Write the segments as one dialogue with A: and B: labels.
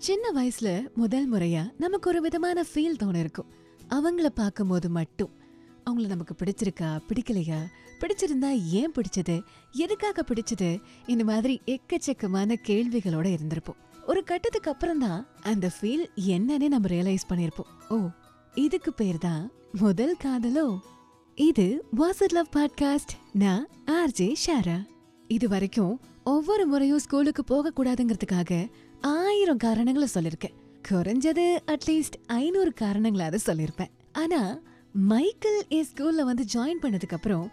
A: சின்ன வயசுல முதல் முறையா நமக்கு ஒரு விதமான ஃபீல் தோணு இருக்கும் அவங்கள பார்க்கும்போது மட்டும். அவங்கள நமக்கு பிடிச்சிருக்கா பிடிக்கலையா? பிடிச்சிருந்தா ஏன் பிடிச்சது? எதுக்காக பிடிச்சது? இந்த மாதிரி எக்கச்சக்கமான கேள்விகளோட இருந்திருப்போம். ஒரு கட்டத்துக்கு அப்புறம் தான் அந்த ஃபீல் என்னன்னு நம்ம ரியலைஸ் பண்ணிருப்போம் ஓ இதுக்கு பேர் தான் முதல் காதலோ? இது வாசர் லவ் பாட்காஸ்ட் நான் ஆர்ஜே ஷாரா இது வரைக்கும் ஒவ்வொரு முறையும் ஸ்கூலுக்கு போகக்கூடாதுங்கிறதுக்காக ஆயிரம் காரணங்களை சொல்லிருக்கேன். குறைஞ்சது அட்லீஸ்ட் ஐநூறு காரணங்களாவது சொல்லிருப்பேன். ஆனா மைக்கேல் என் ஸ்கூல்ல வந்து ஜாயின் பண்ணதுக்கு அப்புறம்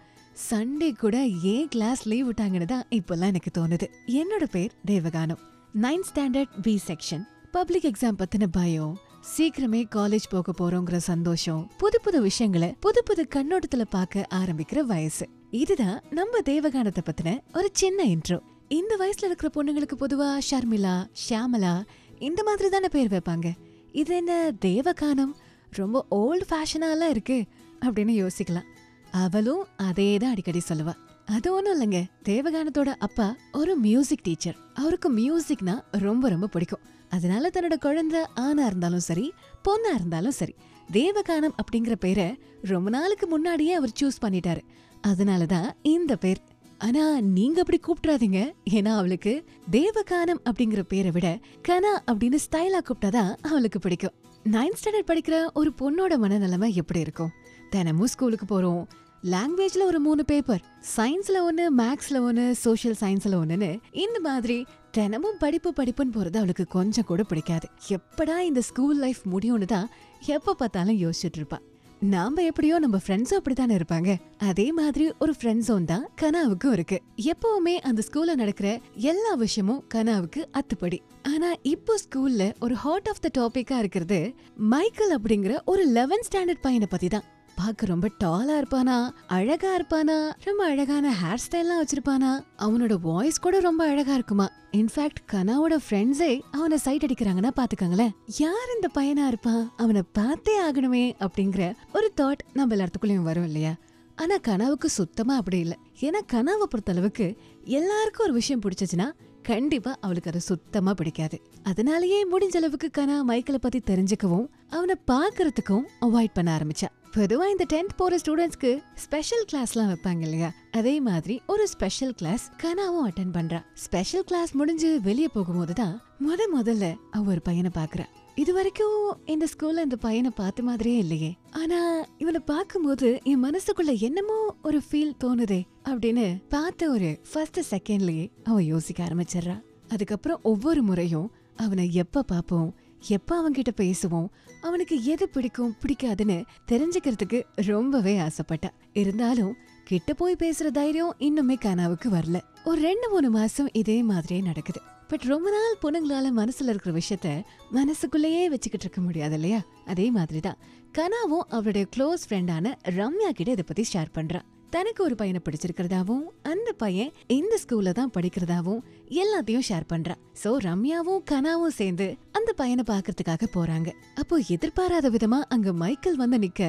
A: சண்டே கூட ஏன் கிளாஸ் லீவ் விட்டாங்கன்னு தான் இப்பெல்லாம் எனக்கு தோணுது. என்னோட பேர் Devaganam. Ninth standard B section public exam பத்தின பயம் சீக்கிரமே காலேஜ் போக போறோங்கிற சந்தோஷம் புது புது விஷயங்களை புது புது கண்ணோட்டத்துல பார்க்க ஆரம்பிக்கிற வயசு. இதுதான் நம்ம தேவகானத்தை பத்தின ஒரு சின்ன இன்ட்ரோ இந்த வயசுல இருக்கிற பொண்ணுங்களுக்கு பொதுவா ஷர்மிளா ஷியாமலா இந்த மாதிரி தானே பேர் வைப்பாங்க. இது என்ன தேவகானம்? ரொம்ப ஓல்டு ஃபேஷனாலாம் இருக்கு அப்படின்னு யோசிக்கலாம். அவளும் அதே தான் அடிக்கடி சொல்லுவா. அது ஒன்றும் இல்லைங்க. தேவகானத்தோட அப்பா ஒரு மியூசிக் டீச்சர் அவருக்கு மியூசிக்னா ரொம்ப ரொம்ப பிடிக்கும். அதனால தன்னோட குழந்தை ஆணா இருந்தாலும் சரி பொண்ணா இருந்தாலும் சரி தேவகானம் அப்படிங்கிற பேரை ரொம்ப நாளுக்கு முன்னாடியே அவர் சூஸ் பண்ணிட்டாரு. அதனால தான் இந்த பேர். ஆனா நீங்க அப்படி கூப்பிடாதீங்க ஏன்னா அவளுக்கு தேவகானம் அப்படிங்கிற பேரை விட கனா அப்படின்னு ஸ்டைலா கூப்பிட்டாதான் அவளுக்கு பிடிக்கும். நைன்த் ஸ்டாண்டர்ட் படிக்கிற ஒரு பொண்ணோட மனநிலைமை எப்படி இருக்கும்? தினமும் ஸ்கூலுக்கு போறோம். லாங்குவேஜ்ல ஒரு மூணு பேப்பர் சயின்ஸ்ல ஒன்னு மேக்ஸ்ல ஒன்னு சோஷியல் சயின்ஸ்ல ஒண்ணுன்னு இந்த மாதிரி தினமும் படிப்பு படிப்புன்னு போறது அவளுக்கு கொஞ்சம் கூட பிடிக்காது. எப்படா இந்த ஸ்கூல் லைஃப் முடியும்னு தான் எப்ப பார்த்தாலும் யோசிச்சுட்டு இருப்பா. நாம எப்படியோ நம்ம ஃப்ரெண்ட்ஸும் அப்படித்தானே இருப்பாங்க. அதே மாதிரி ஒரு ஃப்ரெண்ட் ஜோன் தான் கனாவுக்கும் இருக்கு. எப்பவுமே அந்த ஸ்கூல்ல நடக்கிற எல்லா விஷயமும் கனாவுக்கு அத்துப்படி. ஆனா இப்போ ஸ்கூல்ல ஒரு ஹார்ட் ஆஃப் த டாபிக்கா இருக்கிறது மைக்கேல் அப்படிங்கிற ஒரு 11th ஸ்டாண்டர்ட் பையனை பத்தி தான் பார்க்க ரொம்ப டாலா இருப்பானா அழகா இருப்பானா ரொம்ப அழகான ஹேர் ஸ்டைல்லாம் வச்சிருப்பானா அவனோட வாய்ஸ் கூட ரொம்ப அழகா இருக்குமா. இன்ஃபேக்ட் கனாவோட ஃப்ரெண்ட்ஸே அவனை சைட் அடிக்கிறாங்கன்னா பாத்துக்காங்களேன். யார் இந்த பையனா இருப்பான் அவனை பார்த்தே ஆகணுமே அப்படிங்கிற ஒரு தாட் நம்ம எல்லாத்துக்குள்ளேயும் வரும் இல்லையா? ஆனா கனவுக்கு சுத்தமா அப்படி இல்ல. ஏன்னா கனவை பொறுத்த அளவுக்கு எல்லாருக்கும் ஒரு விஷயம் பிடிச்சிச்சுன்னா கண்டிப்பா அவளுக்கு அது சுத்தமா பிடிக்காது. அதனாலயே முடிஞ்ச அளவுக்கு கனா மைக்கேலை பத்தி தெரிஞ்சுக்கவும் அவனை பாக்குறதுக்கும் அவாய்ட் பண்ண ஆரம்பிச்சா. பொதுவா இந்த டென்த் போற ஸ்டூடெண்ட்ஸ்க்கு ஸ்பெஷல் கிளாஸ்லாம் வைப்பாங்க இல்லையா? அதே மாதிரி ஒரு ஸ்பெஷல் கிளாஸ் கனாவும் அட்டன் பண்றா. ஸ்பெஷல் கிளாஸ் முடிஞ்சு வெளியே போகும்போது தான் முத முதல்ல அவ ஒரு பையனை பாக்குறா இது வரைக்கும் இந்த ஸ்கூல்ல இந்த பையனை பார்த்த மாதிரியே இல்லையே. ஆனா இவனை பார்க்கும்போது என் மனசுக்குள்ள என்னமோ ஒரு ஃபீல் தோணுதே அப்படின்னு பார்த்த ஒரு ஃபர்ஸ்ட் செகண்ட்லயே அவன் யோசிக்க ஆரம்பிச்சிடுறா. அதுக்கப்புறம் ஒவ்வொரு முறையும் அவனை எப்ப பாப்போம் எப்ப அவன்கிட்ட பேசுவோம் அவனுக்கு எது பிடிக்கும் பிடிக்காதுன்னு தெரிஞ்சுக்கிறதுக்கு ரொம்பவே ஆசைப்பட்டா. இருந்தாலும் கிட்ட போய் பேசுற தைரியம் இன்னுமே கனாவுக்கு வரல. ஒரு ரெண்டு மூணு மாசம் இதே மாதிரியே நடக்குது. பட் ரொம்ப நாள் பொண்ணுங்களால மனசுல இருக்கிற விஷயத்த மனசுக்குள்ளேயே வச்சுக்கிட்டு இருக்க முடியாது இல்லையா? அதே மாதிரி தான் கனாவும் அவருடைய க்ளோஸ் ஃப்ரெண்டான ரம்யா கிட்ட இதை பத்தி ஷேர் பண்றா. தனக்கு ஒரு பையனை பிடிச்சிருக்கிறதாவும் அந்த பையன் இந்த ஸ்கூல்ல தான் படிக்கிறதாவும் எல்லாத்தையும் ஷேர் பண்றா. சோ ரம்யாவும் கனாவும் சேர்ந்து அந்த பையனை பாக்குறதுக்காக போறாங்க. அப்போ எதிர்பாராத விதமா அங்க மைக்கேல் வந்து நிக்க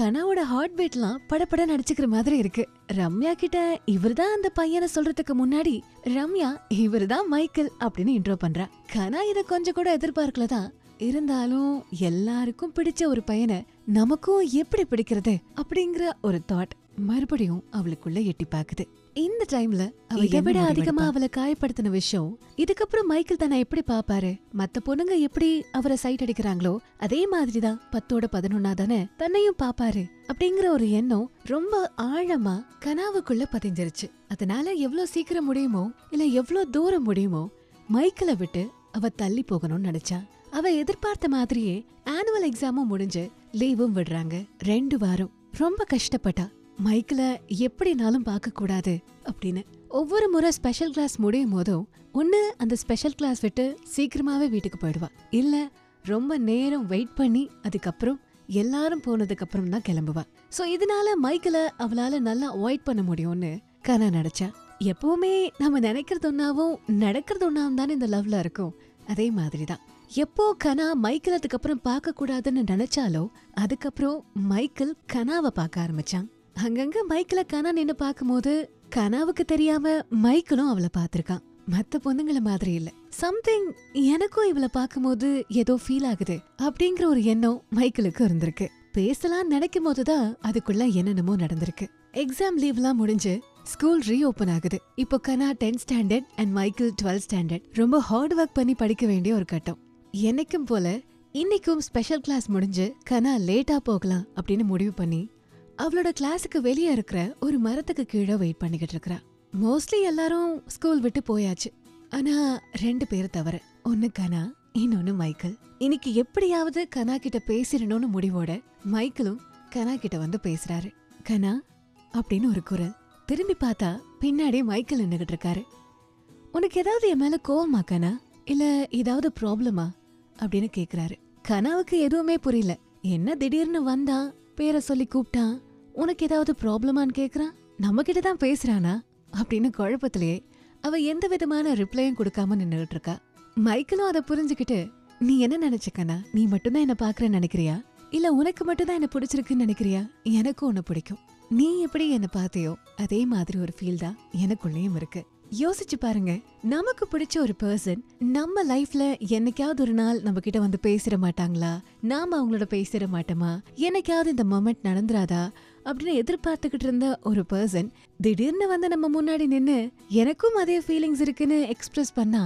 A: கனாவோட ஹார்ட் பீட்லாம் படபட நடிச்சுக்கிற மாதிரி இருக்கு. ரம்யா கிட்ட இவர்தான் அந்த பையனை சொல்றதுக்கு முன்னாடி ரம்யா இவர்தான் மைக்கேல் அப்படின்னு இன்ட்ரோ பண்றா. கனா இத கொஞ்சம் கூட எதிர்பார்க்கலதான். இருந்தாலும் எல்லாருக்கும் பிடிச்ச ஒரு பையனை நமக்கும் எப்படி பிடிக்கிறது அப்படிங்கிற ஒரு தாட் மறுபடியும் அவளுக்குள்ள எட்டி பாக்குது இந்த டைம்ல அவ
B: இதை
A: விட அதிகமா அவளை காயப்படுத்தின விஷயம் இதுக்கப்புறம் மைக்கேல் தன்னை எப்படி பாப்பாரு மத்த பொண்ணுங்க எப்படி அவரை சைட் அடிக்கிறாங்களோ அதே மாதிரிதான் பத்தோட பதினொன்னா தானே தன்னையும் பாப்பாரு அப்படிங்கிற ஒரு எண்ணம் ரொம்ப ஆழமா கனாவுக்குள்ள பதிஞ்சிருச்சு. அதனால எவ்வளவு சீக்கிரம் முடியுமோ இல்ல எவ்வளவு தூரம் முடியுமோ மைக்கேலை விட்டு அவ தள்ளி போகணும்னு நினைச்சா. அவ எதிர்பார்த்த மாதிரியே ஆனுவல் எக்ஸாமும் முடிஞ்சு லீவும் விடுறாங்க. ரெண்டு வாரம் ரொம்ப கஷ்டப்பட்டா. மைக்கிளை எப்படினாலும் பார்க்கக்கூடாது அப்படின்னு. ஒவ்வொரு முறை ஸ்பெஷல் கிளாஸ் முடியும் போதும் ஒன்று அந்த ஸ்பெஷல் கிளாஸ் விட்டு சீக்கிரமாவே வீட்டுக்கு போயிடுவா. இல்ல ரொம்ப நேரம் வெயிட் பண்ணி அதுக்கப்புறம் எல்லாரும் போனதுக்கு அப்புறம் தான் கிளம்புவா. சோ இதனால மைக்கிளை அவளால நல்லா அவாய்ட் பண்ண முடியும்னு கனா நினச்சா. எப்பவுமே நம்ம நினைக்கிறது ஒன்னாவும் நடக்கிறது ஒன்றாவும் தானே இந்த லவ்ல இருக்கும். அதே மாதிரி தான். எப்போ கனா மைக்கிள் அதுக்கப்புறம் பார்க்கக்கூடாதுன்னு நினைச்சாலோ அதுக்கப்புறம் மைக்கிள் கனாவை பார்க்க ஆரம்பிச்சான். அங்கங்க மைக்கில கனா நின்னு பாக்கும்போது கனாவுக்கு தெரியாம மைக்கிளும் அவளை பார்த்திருக்கான். மத்த பொண்ணுங்கள மாதிரி இல்ல. சம்திங் எனக்கும் இவள பார்க்கும்போது ஏதோ ஃபீல் ஆகுது அப்படிங்கிற ஒரு எண்ணம் மைக்கேலுக்கு இருந்திருக்கு. பேசலாம் நினைக்கும் போதுதான் அதுக்குள்ள என்னென்னமோ நடந்திருக்கு. எக்ஸாம் லீவ்லாம் முடிஞ்சு ஸ்கூல் ரீஓபன் ஆகுது. இப்போ Kana 10th standard and Michael twelfth standard ரொம்ப ஹார்ட் ஒர்க் பண்ணி படிக்க வேண்டிய ஒரு கட்டம். என்னைக்கும் போல இன்னைக்கும் ஸ்பெஷல் கிளாஸ் முடிஞ்சு கனா லேட்டா போகலாம் அப்படின்னு முடிவு பண்ணி அவளோட கிளாஸுக்கு வெளியே இருக்கிற ஒரு மரத்துக்கு கீழே வெயிட் பண்ணிக்கிட்டு இருக்கிறா. மோஸ்ட்லி எல்லாரும் ஸ்கூல் விட்டு போயாச்சு. ஆனா ரெண்டு பேர் தவிர ஒன்னு கனா இன்னொன்னு மைக்கேல். இன்னைக்கு எப்படியாவது கனா கிட்ட பேசிடணும்னு முடிவோட மைக்கேலும் கனா கிட்ட வந்து பேசுறாரு. கனா அப்படின்னு ஒரு குரல். திரும்பி பார்த்தா பின்னாடி மைக்கேல் நின்னுகிட்டு இருக்காரு. உனக்கு ஏதாவது என் மேல கோவமா கனா? இல்ல ஏதாவது ப்ராப்ளமா அப்படின்னு கேக்குறாரு. கனாவுக்கு எதுவுமே புரியல. என்ன திடீர்னு வந்தான்? பேரை சொல்லி கூப்பிட்டான்? உனக்கு ஏதாவது ப்ராப்ளமான்னு கேட்குறான் நம்ம கிட்ட தான் பேசுறானா? அப்படின்னு குழப்பத்திலேயே அவ எந்த விதமான ரிப்ளையும் கொடுக்காம நின்னுகிட்டு இருக்கா. மைக்கேலும் அதை புரிஞ்சுக்கிட்டு நீ என்ன நினைச்சுக்கனா? நீ மட்டும்தான் என்ன பாக்குறேன்னு நினைக்கிறியா? இல்ல உனக்கு மட்டும்தான் என்ன பிடிச்சிருக்குன்னு நினைக்கிறியா? எனக்கும் உன்னை பிடிக்கும். நீ எப்படி என்ன பார்த்தியோ அதே மாதிரி ஒரு ஃபீல் தான் எனக்குள்ளேயும் இருக்கு. யோசிச்சு பாருங்க நமக்கு பிடிச்ச ஒரு பர்சன் நம்ம லைஃப்ல என்னைக்காவது ஒரு நாள் நம்ம கிட்ட வந்து பேசிட மாட்டாங்களா? நாம அவங்களோட பேசிட மாட்டோமா? என்னைக்காவது இந்த மொமெண்ட் நடந்துராதா? அப்படின்னு எதிர்பார்த்துக்கிட்டு இருந்த ஒரு பர்சன் திடீர்னு வந்து நம்ம முன்னாடி நின்னு எனக்கும் அதே ஃபீலிங்ஸ் இருக்குன்னு எக்ஸ்பிரஸ் பண்ணா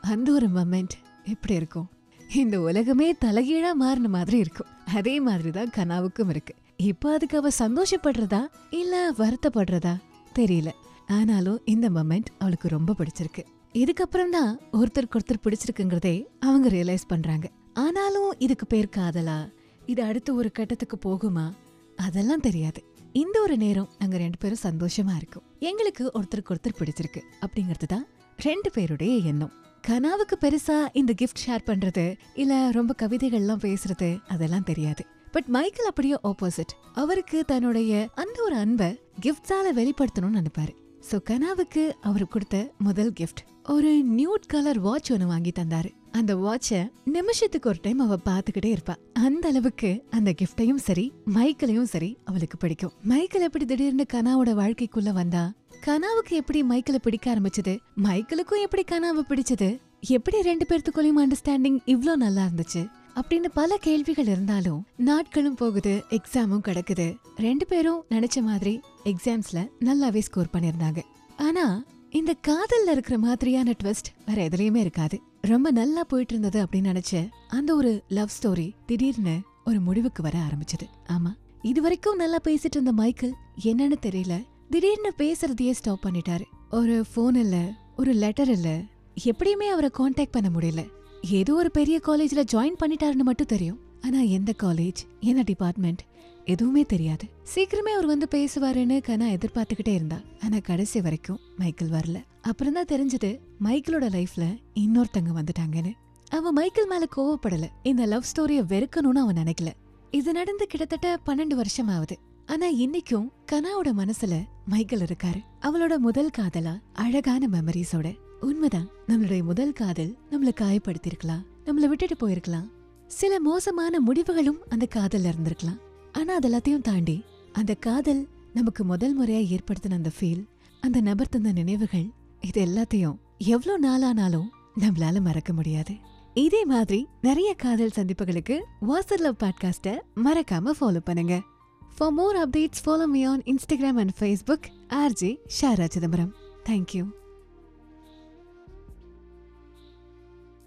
A: அந்த ஒரு மொமெண்ட் எப்படி இருக்கும்? இந்த உலகமே தலைகீழா மாறின மாதிரி இருக்கும். அதே மாதிரி தான் கனாவுக்கும் இருக்கு. இப்போ அதுக்கு அவ சந்தோஷப்படுறதா இல்ல வருத்தப்படுறதா? தெரியல. ஆனாலும் இந்த மொமெண்ட் அவளுக்கு ரொம்ப பிடிச்சிருக்கு. இதுக்கப்புறம் தான் ஒருத்தருக்கு ஒருத்தர் பிடிச்சிருக்குங்கிறதே அவங்க ரியலைஸ் பண்றாங்க. ஆனாலும் இதுக்கு பேர் காதலா? இது அடுத்த ஒரு கட்டத்துக்கு போகுமா? அதெல்லாம் தெரியாது. இந்த ஒரு நேரம் நாங்க ரெண்டு பேரும் சந்தோஷமா இருக்கோம். எங்களுக்கு ஒருத்தருக்கு ஒருத்தர் பிடிச்சிருக்கு அப்படிங்கிறது தான் ரெண்டு பேருடைய எண்ணம். கனாவுக்கு பெருசா இந்த கிஃப்ட் ஷேர் பண்றது இல்ல ரொம்ப கவிதைகள்லாம் பேசுறது அதெல்லாம் தெரியாது. பட் மைக்கேல் அப்படியே ஆப்போசிட் அவருக்கு தன்னுடைய அந்த ஒரு அன்பை கிஃப்ட்ஸால வெளிப்படுத்தணும்னு நினைப்பாரு. சோ கனாவுக்கு அவர் கொடுத்த முதல் கிஃப்ட் ஒரு நியூட் கலர் வாட்ச் ஒன்னு வாங்கி தந்தாரு. அந்த வாட்ச நிமிஷத்துக்கு ஒரு டைம் அவ பார்த்துக்கிட்டே இருப்பா. அந்த அளவுக்கு அந்த கிஃப்டையும் சரி மைக்கிளையும் சரி அவளுக்கு பிடிக்கும். மைக்கேல் எப்படி திடீர்னு கனாவோட வாழ்க்கைக்குள்ள வந்தா? கனாவுக்கு எப்படி மைக்கேல பிடிக்க ஆரம்பிச்சது? மைக்கேலுக்கும் எப்படி கனாவை பிடிச்சது? எப்படி ரெண்டு பேர்த்துக்குள்ளயும் அண்டர்ஸ்டாண்டிங் இவ்ளோ நல்லா இருந்துச்சு? அப்படின்னு பல கேள்விகள் இருந்தாலும் நாட்களும் போகுது எக்ஸாமும் கிடக்குது. ரெண்டு பேரும் நினைச்ச மாதிரி எக்ஸாம்ஸ்ல நல்லாவே ஸ்கோர் பண்ணிருந்தாங்க ஆனா இந்த காதல்ல இருக்கிற மாதிரியான ட்விஸ்ட் வேற எதுலயுமே இருக்காது. ரொம்ப நல்லா போயிட்டு இருந்தது அப்படின்னு நினைச்ச அந்த ஒரு லவ் ஸ்டோரி திடீர்னு ஒரு முடிவுக்கு வர ஆரம்பிச்சது. ஆமா. இது வரைக்கும் நல்லா பேசிட்டு இருந்த மைக்கேல் என்னன்னு தெரியல. திடீர்னு பேசுறதையே ஸ்டாப் பண்ணிட்டாரு. ஒரு ஃபோன் இல்ல ஒரு லெட்டர் இல்ல எப்படியுமே அவரை காண்டாக்ட் பண்ண முடியல. ஏதோ ஒரு பெரிய காலேஜ்ல ஜாயின் பண்ணிட்டாருன்னு மட்டும் தெரியும். ஆனா எந்த காலேஜ் என்ன டிபார்ட்மெண்ட் எதுவுமே தெரியாது. சீக்கிரமே அவர் வந்து பேசுவாருன்னு கனா எதிர்பார்த்துக்கிட்டே இருந்தா. ஆனா கடைசி வரைக்கும் மைக்கேல் வரல. அப்புறம் தான் தெரிஞ்சது மைக்கேலோட லைஃப்ல இன்னொருத்தங்க வந்துட்டாங்கன்னு. அவன் மைக்கேல் மேல கோவப்படல. இந்த லவ் ஸ்டோரிய வெறுக்கணும்னு அவன் நினைக்கல. இது நடந்து கிட்டத்தட்ட பன்னெண்டு வருஷம் ஆகுது. ஆனா இன்னைக்கும் கனாவோட மனசுல மைக்கேல் இருக்காரு. அவளோட முதல் காதலா அழகான மெமரிஸோட உண்மைதான். நம்மளுடைய முதல் காதல் நம்மள காயப்படுத்திருக்கலாம் நம்மள விட்டுட்டு போயிருக்கலாம். சில மோசமான முடிவுகளும் அந்த காதல்ல இருந்திருக்கலாம். ஆனா அதெல்லாத்தையும் தாண்டி அந்த காதல் நமக்கு முதல் முறையா ஏற்படுத்தின அந்த ஃபீல் அந்த நபர் தந்த நினைவுகள் இது எல்லாத்தையும் எவ்வளோ நாளானாலும் நம்மளால மறக்க முடியாது. இதே மாதிரி நிறைய காதல் சந்திப்புகளுக்கு வாசர் லவ் பாட்காஸ்ட மறக்காம ஃபாலோ பண்ணுங்க. For more updates follow me on Instagram and Facebook RJ Shara Chidambaram thank you